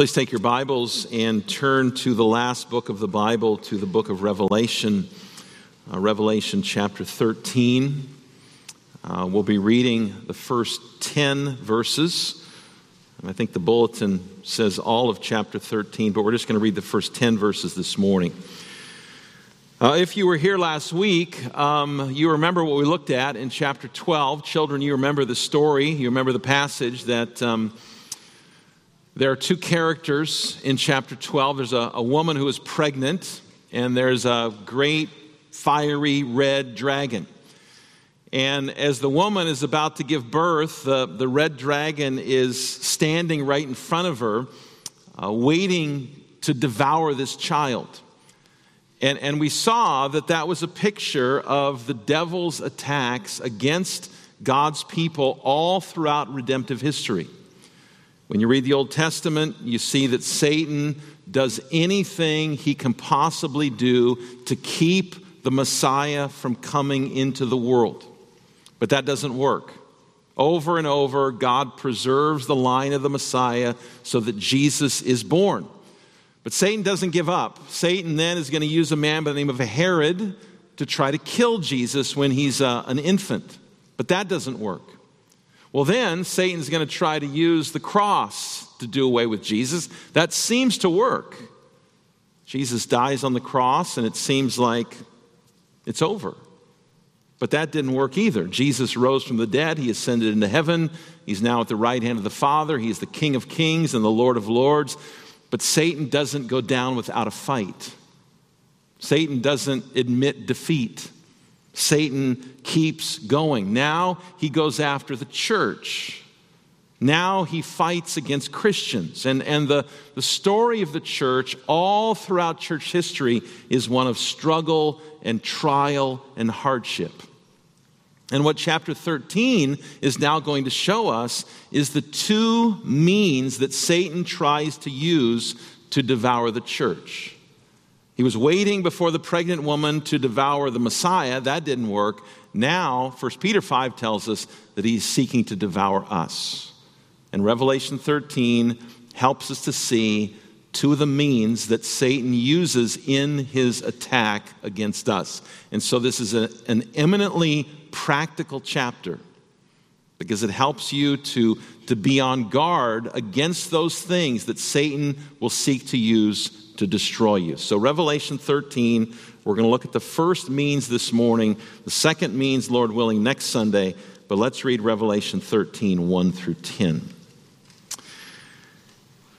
Please take your Bibles and turn to the last book of the Bible, to the book of Revelation, uh, Revelation chapter 13. Uh, we'll be reading the first 10 verses. And I think the bulletin says all of chapter 13, but we're just going to read the first 10 verses this morning. Uh, if you were here last week, um, you remember what we looked at in chapter 12. Children, you remember the story, you remember the passage that. Um, there are two characters in chapter 12. There's a, a woman who is pregnant, and there's a great fiery red dragon. And as the woman is about to give birth, the, the red dragon is standing right in front of her, uh, waiting to devour this child. And, and we saw that that was a picture of the devil's attacks against God's people all throughout redemptive history. When you read the Old Testament, you see that Satan does anything he can possibly do to keep the Messiah from coming into the world. But that doesn't work. Over and over, God preserves the line of the Messiah so that Jesus is born. But Satan doesn't give up. Satan then is going to use a man by the name of Herod to try to kill Jesus when he's uh, an infant. But that doesn't work. Well, then Satan's going to try to use the cross to do away with Jesus. That seems to work. Jesus dies on the cross, and it seems like it's over. But that didn't work either. Jesus rose from the dead. He ascended into heaven. He's now at the right hand of the Father. He's the King of kings and the Lord of lords. But Satan doesn't go down without a fight. Satan doesn't admit defeat. Satan keeps going. Now he goes after the church. Now he fights against Christians. And, and the, the story of the church, all throughout church history, is one of struggle and trial and hardship. And what chapter 13 is now going to show us is the two means that Satan tries to use to devour the church. He was waiting before the pregnant woman to devour the Messiah. That didn't work. Now, 1 Peter 5 tells us that he's seeking to devour us. And Revelation 13 helps us to see two of the means that Satan uses in his attack against us. And so this is a, an eminently practical chapter because it helps you to, to be on guard against those things that Satan will seek to use to destroy you. So, Revelation 13, we're going to look at the first means this morning, the second means, Lord willing, next Sunday. But let's read Revelation 13, 1 through 10.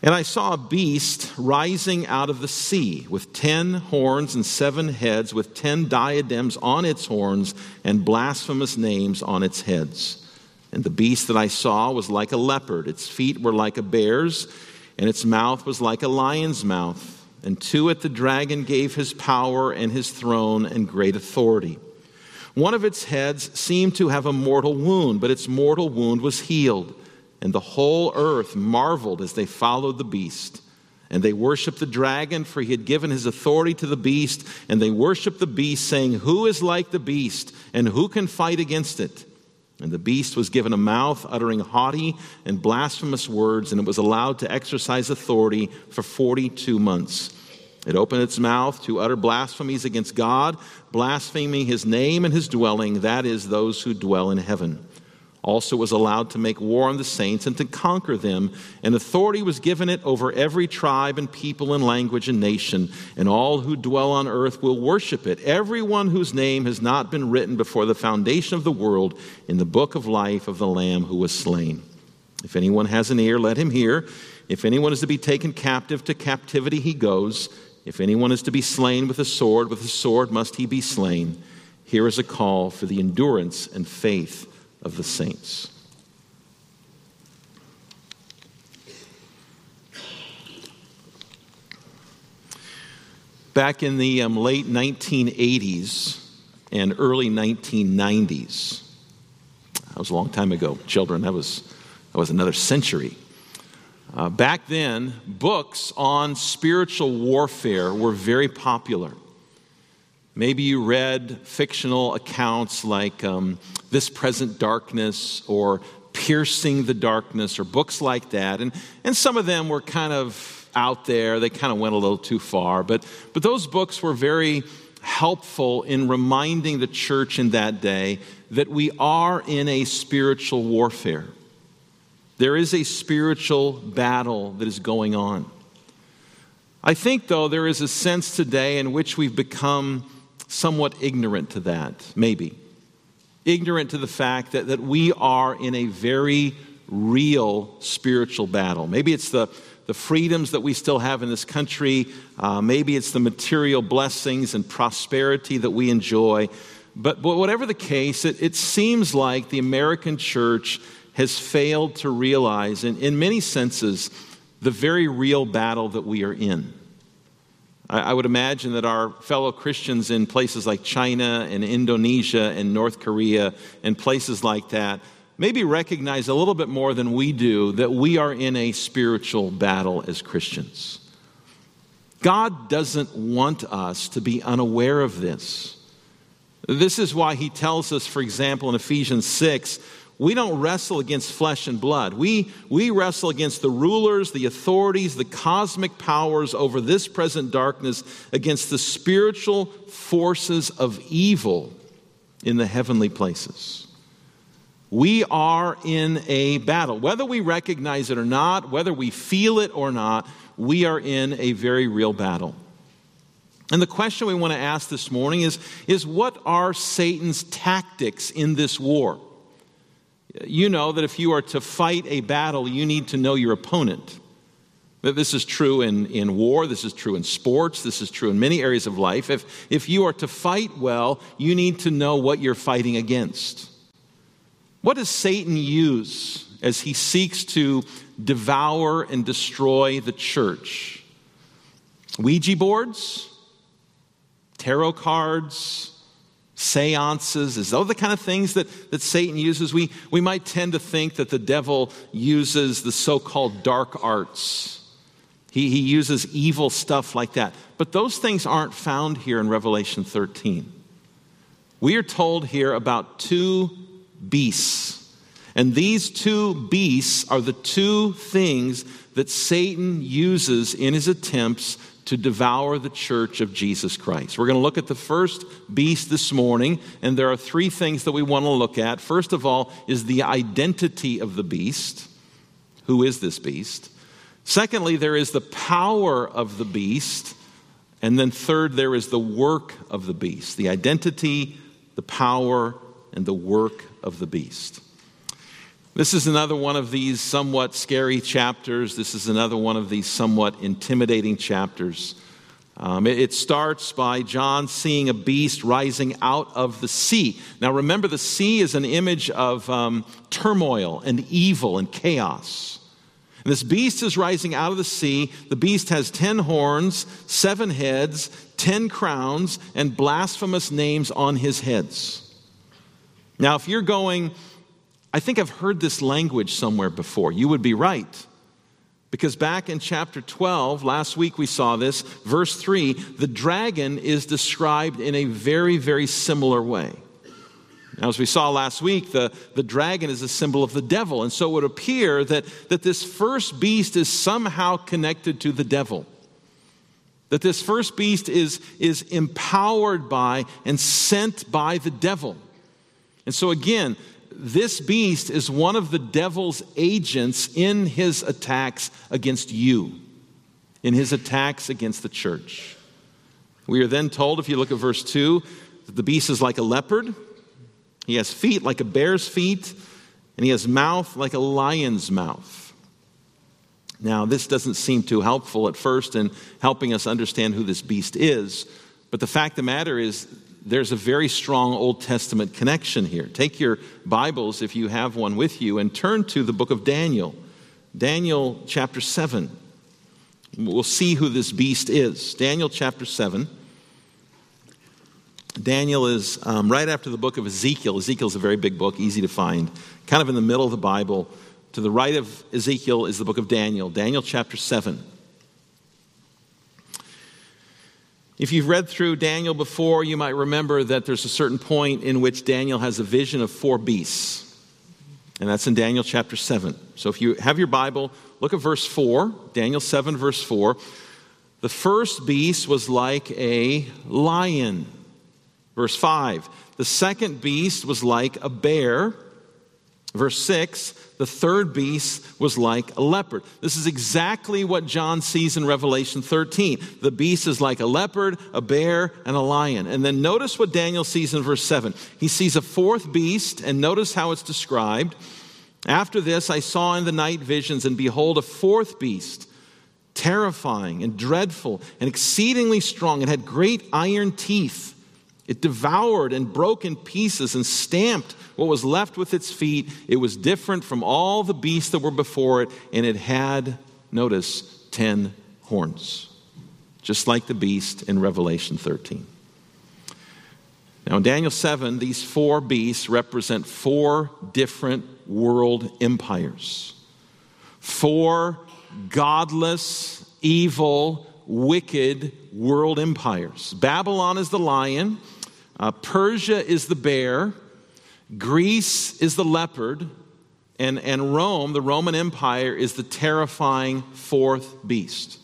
And I saw a beast rising out of the sea with ten horns and seven heads, with ten diadems on its horns and blasphemous names on its heads. And the beast that I saw was like a leopard, its feet were like a bear's, and its mouth was like a lion's mouth and to it the dragon gave his power and his throne and great authority. One of its heads seemed to have a mortal wound, but its mortal wound was healed. And the whole earth marveled as they followed the beast. And they worshiped the dragon, for he had given his authority to the beast. And they worshiped the beast, saying, Who is like the beast, and who can fight against it? And the beast was given a mouth uttering haughty and blasphemous words, and it was allowed to exercise authority for 42 months. It opened its mouth to utter blasphemies against God, blaspheming his name and his dwelling, that is, those who dwell in heaven. Also was allowed to make war on the saints and to conquer them, and authority was given it over every tribe and people and language and nation, and all who dwell on earth will worship it, everyone whose name has not been written before the foundation of the world in the book of life of the Lamb who was slain. If anyone has an ear, let him hear. If anyone is to be taken captive, to captivity he goes. If anyone is to be slain with a sword, with a sword must he be slain. Here is a call for the endurance and faith of the saints. Back in the um, late 1980s and early 1990s, that was a long time ago, children, that was, that was another century. Uh, back then, books on spiritual warfare were very popular. Maybe you read fictional accounts like um, This Present Darkness or Piercing the Darkness or books like that. And, and some of them were kind of out there, they kind of went a little too far. But, but those books were very helpful in reminding the church in that day that we are in a spiritual warfare. There is a spiritual battle that is going on. I think, though, there is a sense today in which we've become somewhat ignorant to that, maybe. Ignorant to the fact that, that we are in a very real spiritual battle. Maybe it's the, the freedoms that we still have in this country, uh, maybe it's the material blessings and prosperity that we enjoy. But, but whatever the case, it, it seems like the American church has failed to realize, in, in many senses, the very real battle that we are in. I, would imagine that our fellow Christians in places like China and Indonesia and North Korea and places like that maybe recognize a little bit more than we do that we are in a spiritual battle as Christians. God doesn't want us to be unaware of this. This is why he tells us, for example, in Ephesians 6, we don't wrestle against flesh and blood. We, we wrestle against the rulers, the authorities, the cosmic powers over this present darkness, against the spiritual forces of evil in the heavenly places. We are in a battle. Whether we recognize it or not, whether we feel it or not, we are in a very real battle. And the question we want to ask this morning is, is what are Satan's tactics in this war? You know that if you are to fight a battle, you need to know your opponent. This is true in, in war, this is true in sports, this is true in many areas of life. If, if you are to fight well, you need to know what you're fighting against. What does Satan use as he seeks to devour and destroy the church? Ouija boards? Tarot cards? Seances, is those the kind of things that, that Satan uses? We, we might tend to think that the devil uses the so called dark arts. He, he uses evil stuff like that. But those things aren't found here in Revelation 13. We are told here about two beasts. And these two beasts are the two things that Satan uses in his attempts to devour the church of Jesus Christ. We're going to look at the first beast this morning, and there are three things that we want to look at. First of all, is the identity of the beast. Who is this beast? Secondly, there is the power of the beast. And then third, there is the work of the beast the identity, the power, and the work of the beast. This is another one of these somewhat scary chapters. This is another one of these somewhat intimidating chapters. Um, it, it, starts by John seeing a beast rising out of the sea. Now, remember, the sea is an image of um, turmoil and evil and chaos. And this beast is rising out of the sea. The beast has ten horns, seven heads, ten crowns, and blasphemous names on his heads. Now, if you're going, I think I've heard this language somewhere before. You would be right. Because back in chapter 12, last week we saw this, verse 3, the dragon is described in a very, very similar way. Now, as we saw last week, the, the dragon is a symbol of the devil. And so it would appear that, that this first beast is somehow connected to the devil. That this first beast is, is empowered by and sent by the devil. And so, again, this beast is one of the devil's agents in his attacks against you, in his attacks against the church. We are then told, if you look at verse 2, that the beast is like a leopard, he has feet like a bear's feet, and he has mouth like a lion's mouth. Now, this doesn't seem too helpful at first in helping us understand who this beast is, but the fact of the matter is, there's a very strong Old Testament connection here. Take your Bibles, if you have one with you, and turn to the book of Daniel. Daniel chapter 7. We'll see who this beast is. Daniel chapter 7. Daniel is um, right after the book of Ezekiel. Ezekiel's a very big book, easy to find, kind of in the middle of the Bible. To the right of Ezekiel is the book of Daniel, Daniel chapter 7. If you've read through Daniel before, you might remember that there's a certain point in which Daniel has a vision of four beasts. And that's in Daniel chapter 7. So if you have your Bible, look at verse 4, Daniel 7, verse 4. The first beast was like a lion. Verse 5. The second beast was like a bear. Verse 6 the third beast was like a leopard. This is exactly what John sees in Revelation 13. The beast is like a leopard, a bear, and a lion. And then notice what Daniel sees in verse 7. He sees a fourth beast, and notice how it's described. After this, I saw in the night visions, and behold, a fourth beast, terrifying and dreadful and exceedingly strong, and had great iron teeth. It devoured and broke in pieces and stamped what was left with its feet. It was different from all the beasts that were before it, and it had, notice, ten horns, just like the beast in Revelation 13. Now, in Daniel 7, these four beasts represent four different world empires. Four godless, evil, wicked world empires. Babylon is the lion, uh, Persia is the bear, Greece is the leopard, and, and Rome, the Roman Empire, is the terrifying fourth beast.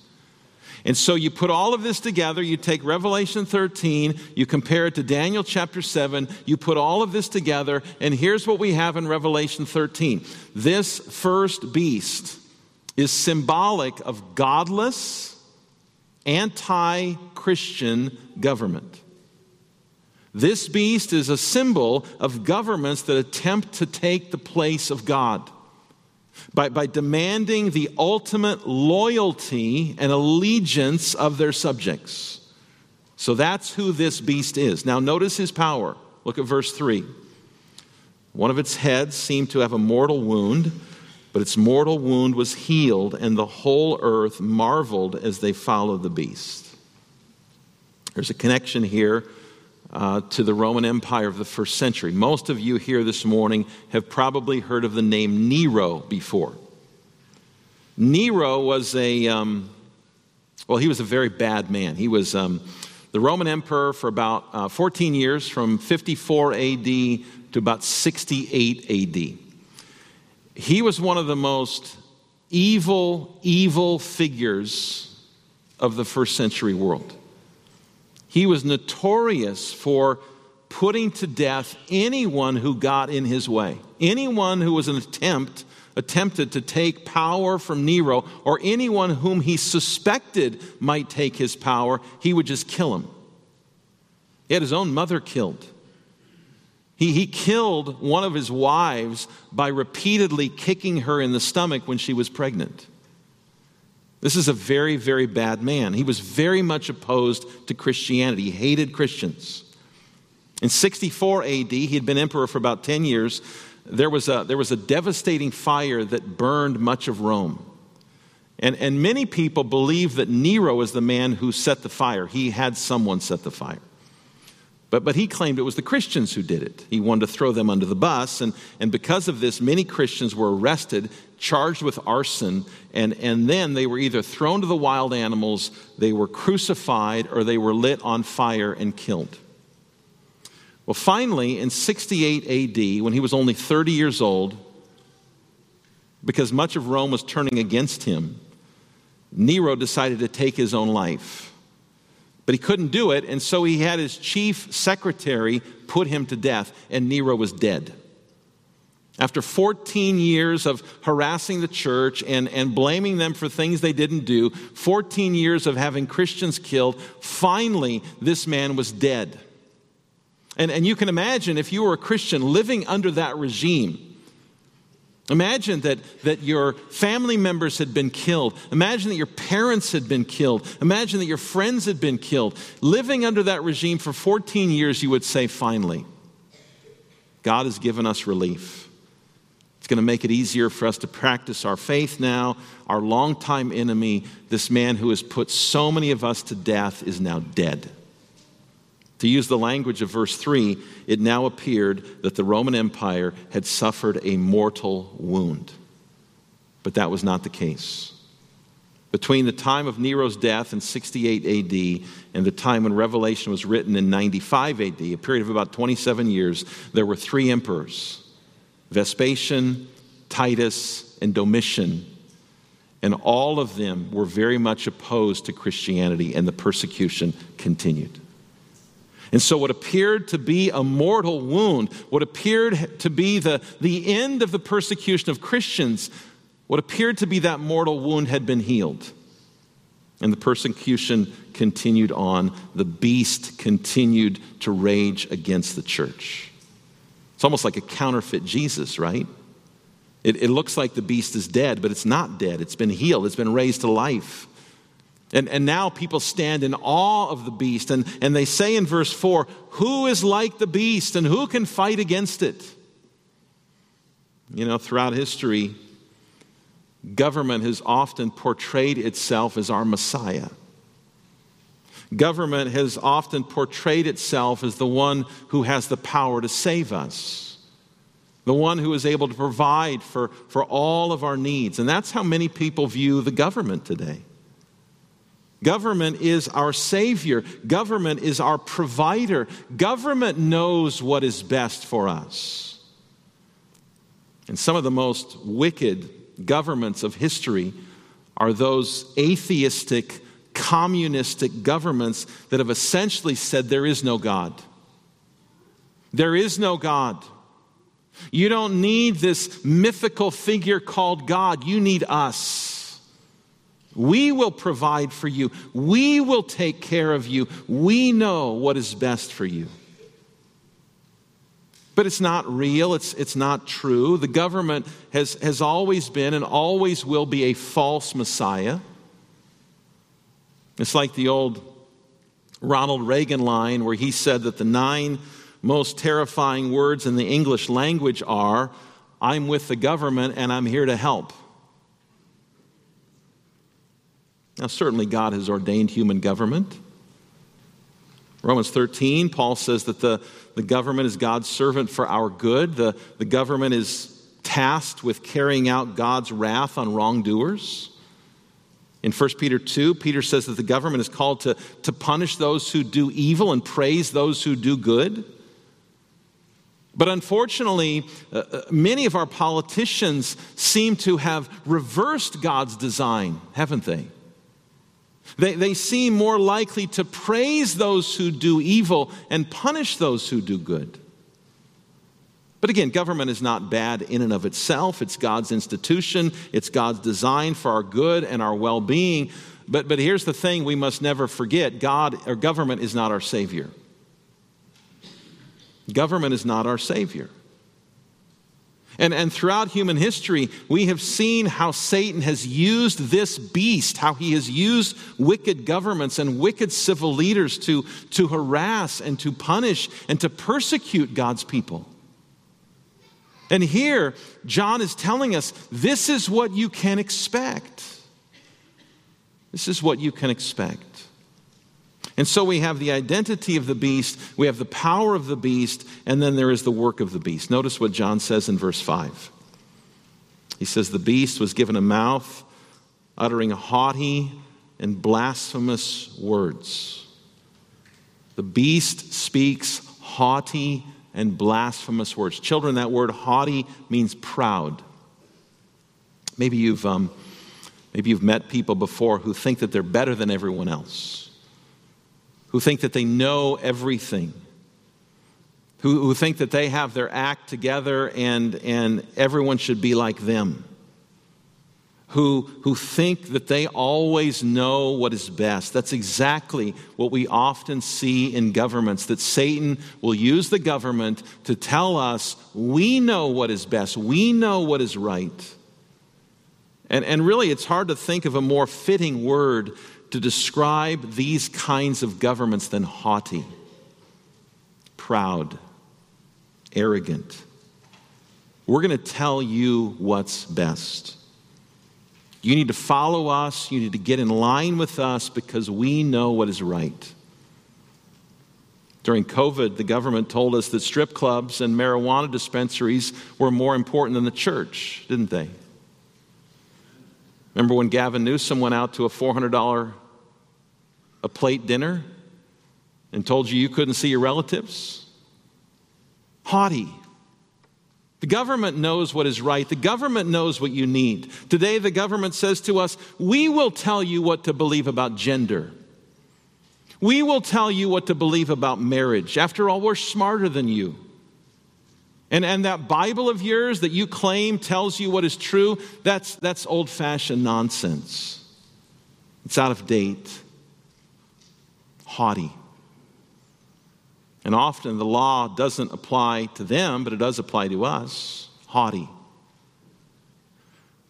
And so you put all of this together, you take Revelation 13, you compare it to Daniel chapter 7, you put all of this together, and here's what we have in Revelation 13. This first beast is symbolic of godless, anti Christian government. This beast is a symbol of governments that attempt to take the place of God by, by demanding the ultimate loyalty and allegiance of their subjects. So that's who this beast is. Now, notice his power. Look at verse 3. One of its heads seemed to have a mortal wound, but its mortal wound was healed, and the whole earth marveled as they followed the beast. There's a connection here uh, to the Roman Empire of the first century. Most of you here this morning have probably heard of the name Nero before. Nero was a, um, well, he was a very bad man. He was um, the Roman emperor for about uh, 14 years, from 54 AD to about 68 AD. He was one of the most evil, evil figures of the first century world. He was notorious for putting to death anyone who got in his way, anyone who was an attempt attempted to take power from Nero or anyone whom he suspected might take his power, he would just kill him. He had his own mother killed. He, he killed one of his wives by repeatedly kicking her in the stomach when she was pregnant. This is a very, very bad man. He was very much opposed to Christianity, he hated Christians. In 64 AD, he had been emperor for about 10 years. There was a, there was a devastating fire that burned much of Rome. And, and many people believe that Nero was the man who set the fire. He had someone set the fire. But, but he claimed it was the Christians who did it. He wanted to throw them under the bus. And, and because of this, many Christians were arrested, charged with arson, and, and then they were either thrown to the wild animals, they were crucified, or they were lit on fire and killed. Well, finally, in 68 AD, when he was only 30 years old, because much of Rome was turning against him, Nero decided to take his own life. But he couldn't do it, and so he had his chief secretary put him to death, and Nero was dead. After 14 years of harassing the church and, and blaming them for things they didn't do, 14 years of having Christians killed, finally, this man was dead. And, and you can imagine if you were a Christian living under that regime, Imagine that, that your family members had been killed. Imagine that your parents had been killed. Imagine that your friends had been killed. Living under that regime for 14 years, you would say, finally, God has given us relief. It's going to make it easier for us to practice our faith now. Our longtime enemy, this man who has put so many of us to death, is now dead. To use the language of verse 3, it now appeared that the Roman Empire had suffered a mortal wound. But that was not the case. Between the time of Nero's death in 68 AD and the time when Revelation was written in 95 AD, a period of about 27 years, there were three emperors Vespasian, Titus, and Domitian. And all of them were very much opposed to Christianity, and the persecution continued. And so, what appeared to be a mortal wound, what appeared to be the, the end of the persecution of Christians, what appeared to be that mortal wound had been healed. And the persecution continued on. The beast continued to rage against the church. It's almost like a counterfeit Jesus, right? It, it, looks like the beast is dead, but it's not dead. It's been healed, it's been raised to life. And, and now people stand in awe of the beast, and, and they say in verse 4 Who is like the beast, and who can fight against it? You know, throughout history, government has often portrayed itself as our Messiah. Government has often portrayed itself as the one who has the power to save us, the one who is able to provide for, for all of our needs. And that's how many people view the government today. Government is our Savior. Government is our provider. Government knows what is best for us. And some of the most wicked governments of history are those atheistic, communistic governments that have essentially said there is no God. There is no God. You don't need this mythical figure called God, you need us. We will provide for you. We will take care of you. We know what is best for you. But it's not real, it's, it's not true. The government has, has always been and always will be a false Messiah. It's like the old Ronald Reagan line where he said that the nine most terrifying words in the English language are I'm with the government and I'm here to help. Now, certainly, God has ordained human government. Romans 13, Paul says that the, the government is God's servant for our good. The, the government is tasked with carrying out God's wrath on wrongdoers. In 1 Peter 2, Peter says that the government is called to, to punish those who do evil and praise those who do good. But unfortunately, uh, uh many of our politicians seem to have reversed God's design, haven't they? They, they seem more likely to praise those who do evil and punish those who do good. But again, government is not bad in and of itself. It's God's institution, it's God's design for our good and our well being. But, but here's the thing we must never forget God or government is not our Savior. Government is not our Savior. And, and throughout human history, we have seen how Satan has used this beast, how he has used wicked governments and wicked civil leaders to, to harass and to punish and to persecute God's people. And here, John is telling us this is what you can expect. This is what you can expect. And so we have the identity of the beast, we have the power of the beast, and then there is the work of the beast. Notice what John says in verse 5. He says, The beast was given a mouth uttering haughty and blasphemous words. The beast speaks haughty and blasphemous words. Children, that word haughty means proud. Maybe you've, um, maybe you've met people before who think that they're better than everyone else who think that they know everything, who, who think that they have their act together and, and everyone should be like them, who, who think that they always know what is best. That's exactly what we often see in governments, that Satan will use the government to tell us we know what is best, we know what is right. And, and really, it's hard to think of a more fitting word to describe these kinds of governments than haughty, proud, arrogant. We're going to tell you what's best. You need to follow us. You need to get in line with us because we know what is right. During COVID, the government told us that strip clubs and marijuana dispensaries were more important than the church, didn't they? Remember when Gavin Newsom went out to a $400 a plate dinner and told you you couldn't see your relatives? Haughty, The government knows what is right. The government knows what you need. Today, the government says to us, We will tell you what to believe about gender. We will tell you what to believe about marriage. After all, we're smarter than you. And, and that Bible of yours that you claim tells you what is true, that's, that's old fashioned nonsense. It's out of date, haughty. And often the law doesn't apply to them, but it does apply to us. Haughty.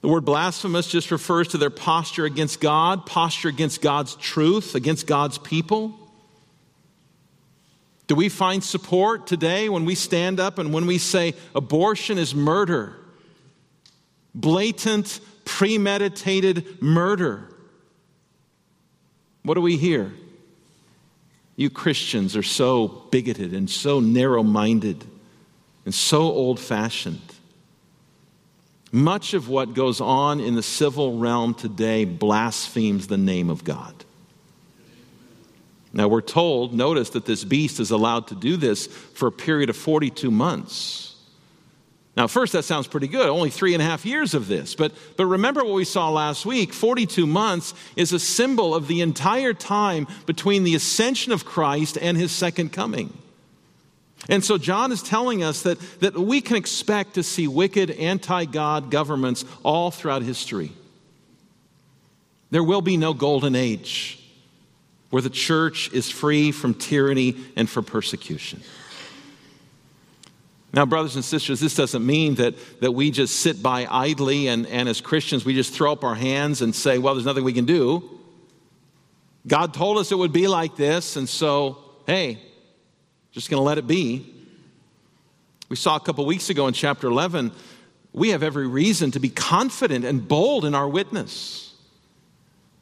The word blasphemous just refers to their posture against God, posture against God's truth, against God's people. Do we find support today when we stand up and when we say abortion is murder? Blatant, premeditated murder. What do we hear? You Christians are so bigoted and so narrow minded and so old fashioned. Much of what goes on in the civil realm today blasphemes the name of God. Now, we're told, notice that this beast is allowed to do this for a period of 42 months. Now, first, that sounds pretty good. Only three and a half years of this. But, but remember what we saw last week 42 months is a symbol of the entire time between the ascension of Christ and his second coming. And so, John is telling us that, that we can expect to see wicked, anti God governments all throughout history. There will be no golden age where the church is free from tyranny and from persecution. Now, brothers and sisters, this doesn't mean that, that we just sit by idly and, and as Christians we just throw up our hands and say, well, there's nothing we can do. God told us it would be like this, and so, hey, just going to let it be. We saw a couple weeks ago in chapter 11, we have every reason to be confident and bold in our witness.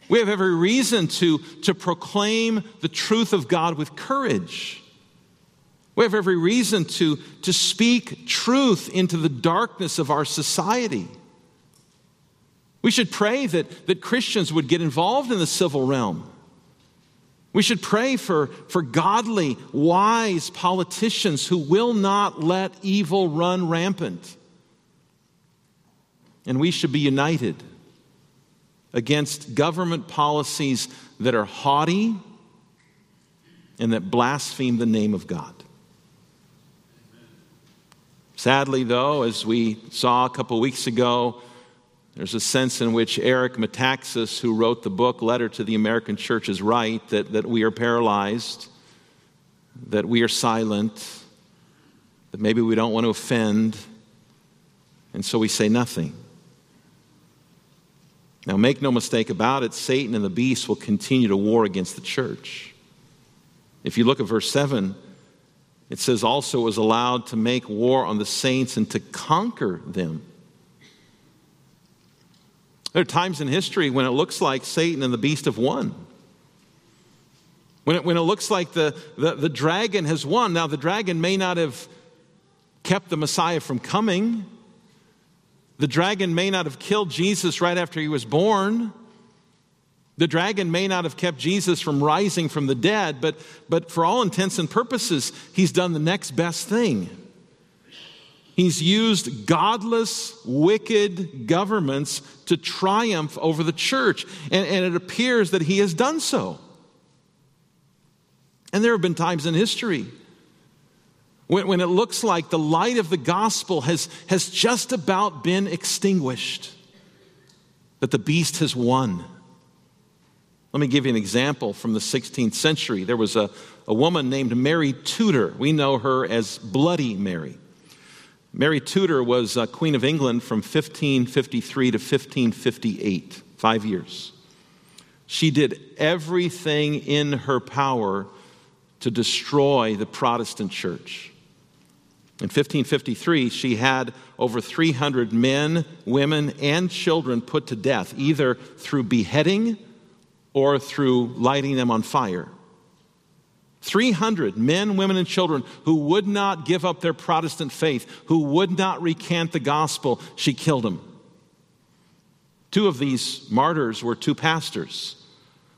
We have every reason to, to proclaim the truth of God with courage. We have every reason to, to speak truth into the darkness of our society. We should pray that, that Christians would get involved in the civil realm. We should pray for, for godly, wise politicians who will not let evil run rampant. And we should be united against government policies that are haughty and that blaspheme the name of God. Sadly, though, as we saw a couple weeks ago, there's a sense in which Eric Metaxas, who wrote the book Letter to the American Church, is right that, that we are paralyzed, that we are silent, that maybe we don't want to offend, and so we say nothing. Now, make no mistake about it, Satan and the beast will continue to war against the church. If you look at verse 7, it says also it was allowed to make war on the saints and to conquer them. There are times in history when it looks like Satan and the beast have won. When it, when it looks like the, the, the dragon has won. Now, the dragon may not have kept the Messiah from coming, the dragon may not have killed Jesus right after he was born. The dragon may not have kept Jesus from rising from the dead, but, but for all intents and purposes, he's done the next best thing. He's used godless, wicked governments to triumph over the church, and, and it appears that he has done so. And there have been times in history when, when it looks like the light of the gospel has, has just about been extinguished, that the beast has won. Let me give you an example from the 16th century. There was a, a woman named Mary Tudor. We know her as Bloody Mary. Mary Tudor was uh, Queen of England from 1553 to 1558, five years. She did everything in her power to destroy the Protestant church. In 1553, she had over 300 men, women, and children put to death, either through beheading or through lighting them on fire. 300 men, women, and children who would not give up their Protestant faith, who would not recant the gospel, she killed them. Two of these martyrs were two pastors.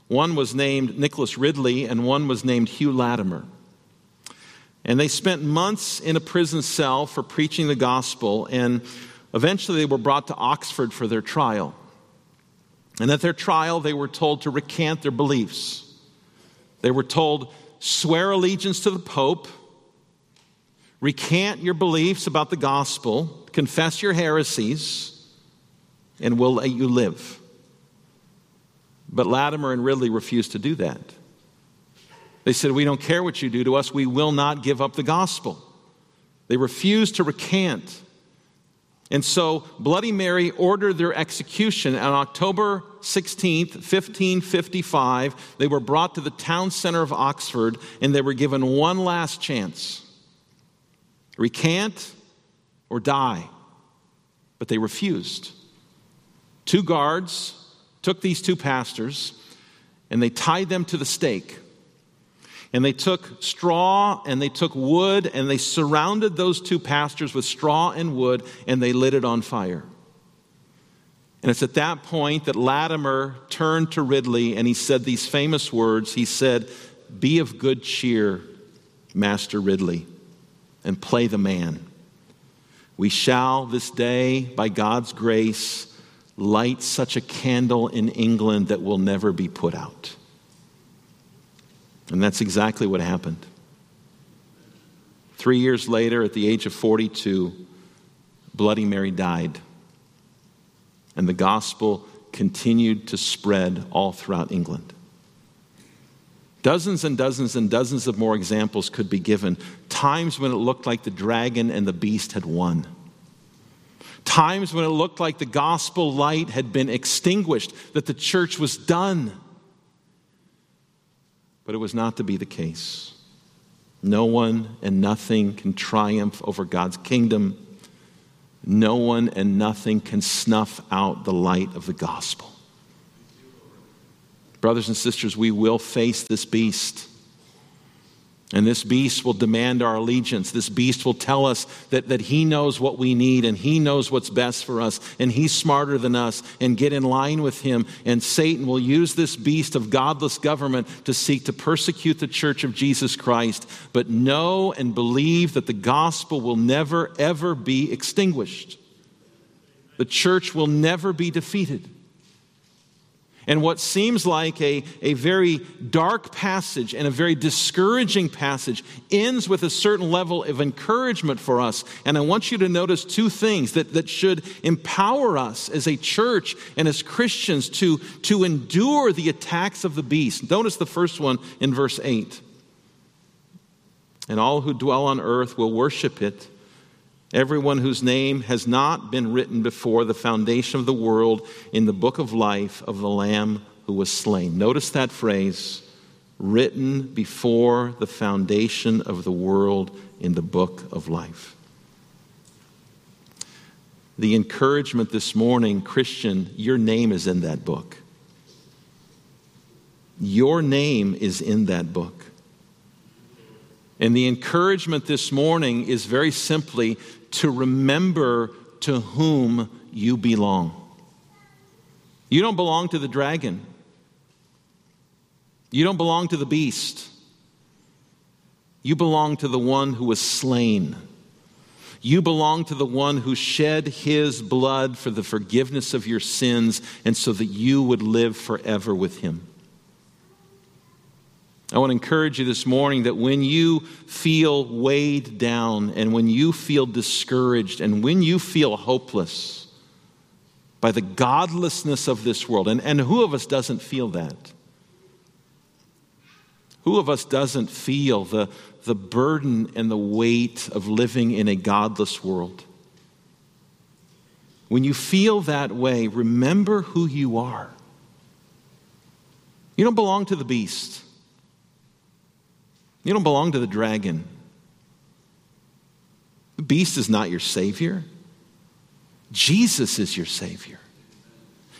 One was named Nicholas Ridley, and one was named Hugh Latimer. And they spent months in a prison cell for preaching the gospel, and eventually they were brought to Oxford for their trial. And at their trial, they were told to recant their beliefs. They were told, swear allegiance to the Pope, recant your beliefs about the gospel, confess your heresies, and we'll let you live. But Latimer and Ridley refused to do that. They said, We don't care what you do to us, we will not give up the gospel. They refused to recant. And so Bloody Mary ordered their execution on October 16th, 1555. They were brought to the town center of Oxford and they were given one last chance recant or die. But they refused. Two guards took these two pastors and they tied them to the stake. And they took straw and they took wood and they surrounded those two pastors with straw and wood and they lit it on fire. And it's at that point that Latimer turned to Ridley and he said these famous words. He said, Be of good cheer, Master Ridley, and play the man. We shall this day, by God's grace, light such a candle in England that will never be put out. And that's exactly what happened. Three years later, at the age of 42, Bloody Mary died. And the gospel continued to spread all throughout England. Dozens and dozens and dozens of more examples could be given. Times when it looked like the dragon and the beast had won. Times when it looked like the gospel light had been extinguished, that the church was done. But it was not to be the case. No one and nothing can triumph over God's kingdom. No one and nothing can snuff out the light of the gospel. Brothers and sisters, we will face this beast. And this beast will demand our allegiance. This beast will tell us that, that he knows what we need and he knows what's best for us and he's smarter than us and get in line with him. And Satan will use this beast of godless government to seek to persecute the church of Jesus Christ. But know and believe that the gospel will never, ever be extinguished. The church will never be defeated. And what seems like a, a very dark passage and a very discouraging passage ends with a certain level of encouragement for us. And I want you to notice two things that, that should empower us as a church and as Christians to, to endure the attacks of the beast. Notice the first one in verse 8. And all who dwell on earth will worship it Everyone whose name has not been written before the foundation of the world in the book of life of the Lamb who was slain. Notice that phrase written before the foundation of the world in the book of life. The encouragement this morning, Christian, your name is in that book. Your name is in that book. And the encouragement this morning is very simply to remember to whom you belong. You don't belong to the dragon. You don't belong to the beast. You belong to the one who was slain. You belong to the one who shed his blood for the forgiveness of your sins and so that you would live forever with him. I want to encourage you this morning that when you feel weighed down and when you feel discouraged and when you feel hopeless by the godlessness of this world, and, and who of us doesn't feel that? Who of us doesn't feel the, the burden and the weight of living in a godless world? When you feel that way, remember who you are. You don't belong to the beast. You don't belong to the dragon. The beast is not your Savior, Jesus is your Savior.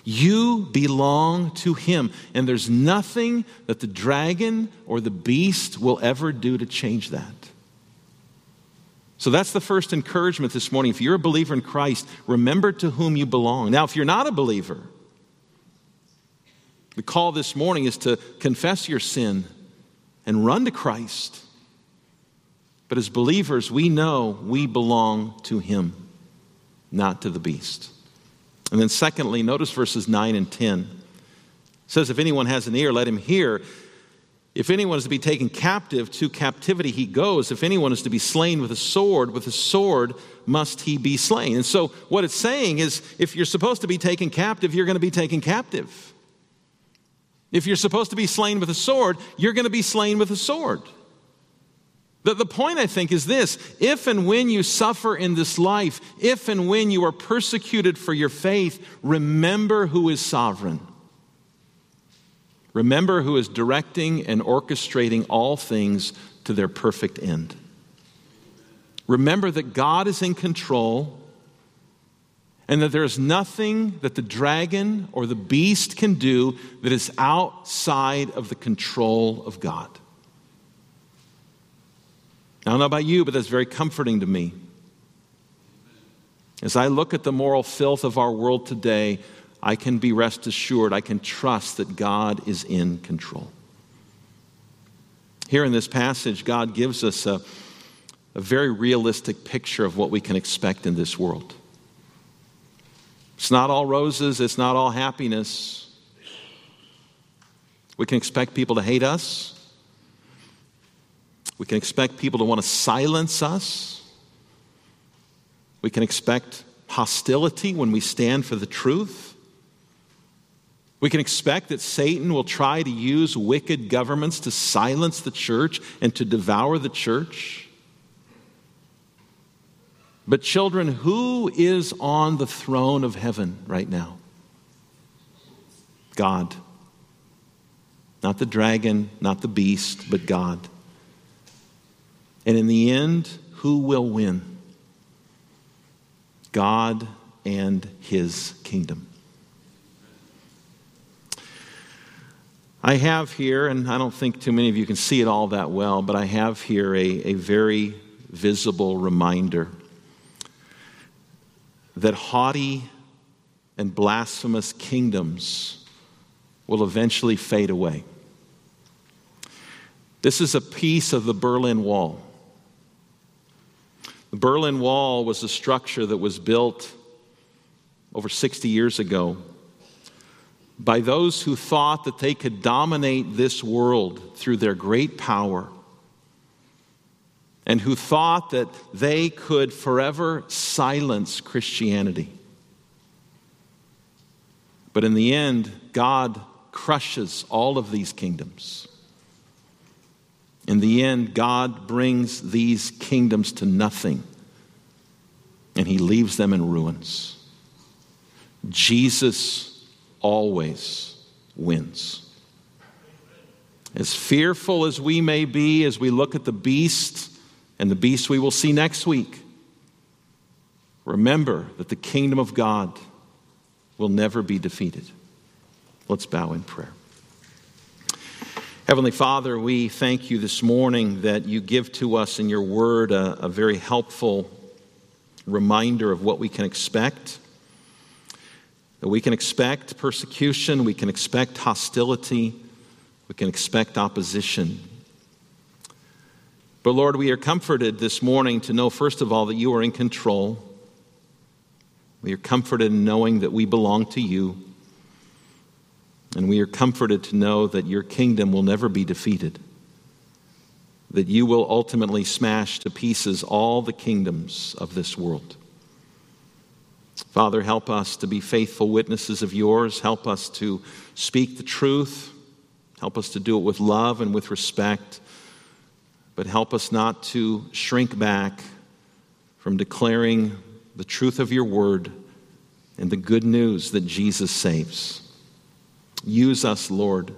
You belong to Him, and there's nothing that the dragon or the beast will ever do to change that. So that's the first encouragement this morning. If you're a believer in Christ, remember to whom you belong. Now, if you're not a believer, the call this morning is to confess your sin and run to Christ. But as believers, we know we belong to Him, not to the beast. And then, secondly, notice verses 9 and 10. It says, If anyone has an ear, let him hear. If anyone is to be taken captive, to captivity he goes. If anyone is to be slain with a sword, with a sword must he be slain. And so, what it's saying is if you're supposed to be taken captive, you're going to be taken captive. If you're supposed to be slain with a sword, you're going to be slain with a sword. The, the point, I think, is this if and when you suffer in this life, if and when you are persecuted for your faith, remember who is sovereign. Remember who is directing and orchestrating all things to their perfect end. Remember that God is in control and that there is nothing that the dragon or the beast can do that is outside of the control of God. I don't know about you, but that's very comforting to me. As I look at the moral filth of our world today, I can be rest assured, I can trust that God is in control. Here in this passage, God gives us a, a very realistic picture of what we can expect in this world. It's not all roses, it's not all happiness. We can expect people to hate us. We can expect people to want to silence us. We can expect hostility when we stand for the truth. We can expect that Satan will try to use wicked governments to silence the church and to devour the church. But, children, who is on the throne of heaven right now? God. Not the dragon, not the beast, but God. And in the end, who will win? God and his kingdom. I have here, and I don't think too many of you can see it all that well, but I have here a, a very visible reminder that haughty and blasphemous kingdoms will eventually fade away. This is a piece of the Berlin Wall. The Berlin Wall was a structure that was built over 60 years ago by those who thought that they could dominate this world through their great power and who thought that they could forever silence Christianity. But in the end, God crushes all of these kingdoms. In the end, God brings these kingdoms to nothing and he leaves them in ruins. Jesus always wins. As fearful as we may be as we look at the beast and the beast we will see next week, remember that the kingdom of God will never be defeated. Let's bow in prayer. Heavenly Father, we thank you this morning that you give to us in your word a, a, very helpful reminder of what we can expect. That we can expect persecution, we can expect hostility, we can expect opposition. But Lord, we are comforted this morning to know, first of all, that you are in control. We are comforted in knowing that we belong to you. And we are comforted to know that your kingdom will never be defeated, that you will ultimately smash to pieces all the kingdoms of this world. Father, help us to be faithful witnesses of yours. Help us to speak the truth. Help us to do it with love and with respect. But help us not to shrink back from declaring the truth of your word and the good news that Jesus saves. Use us, Lord,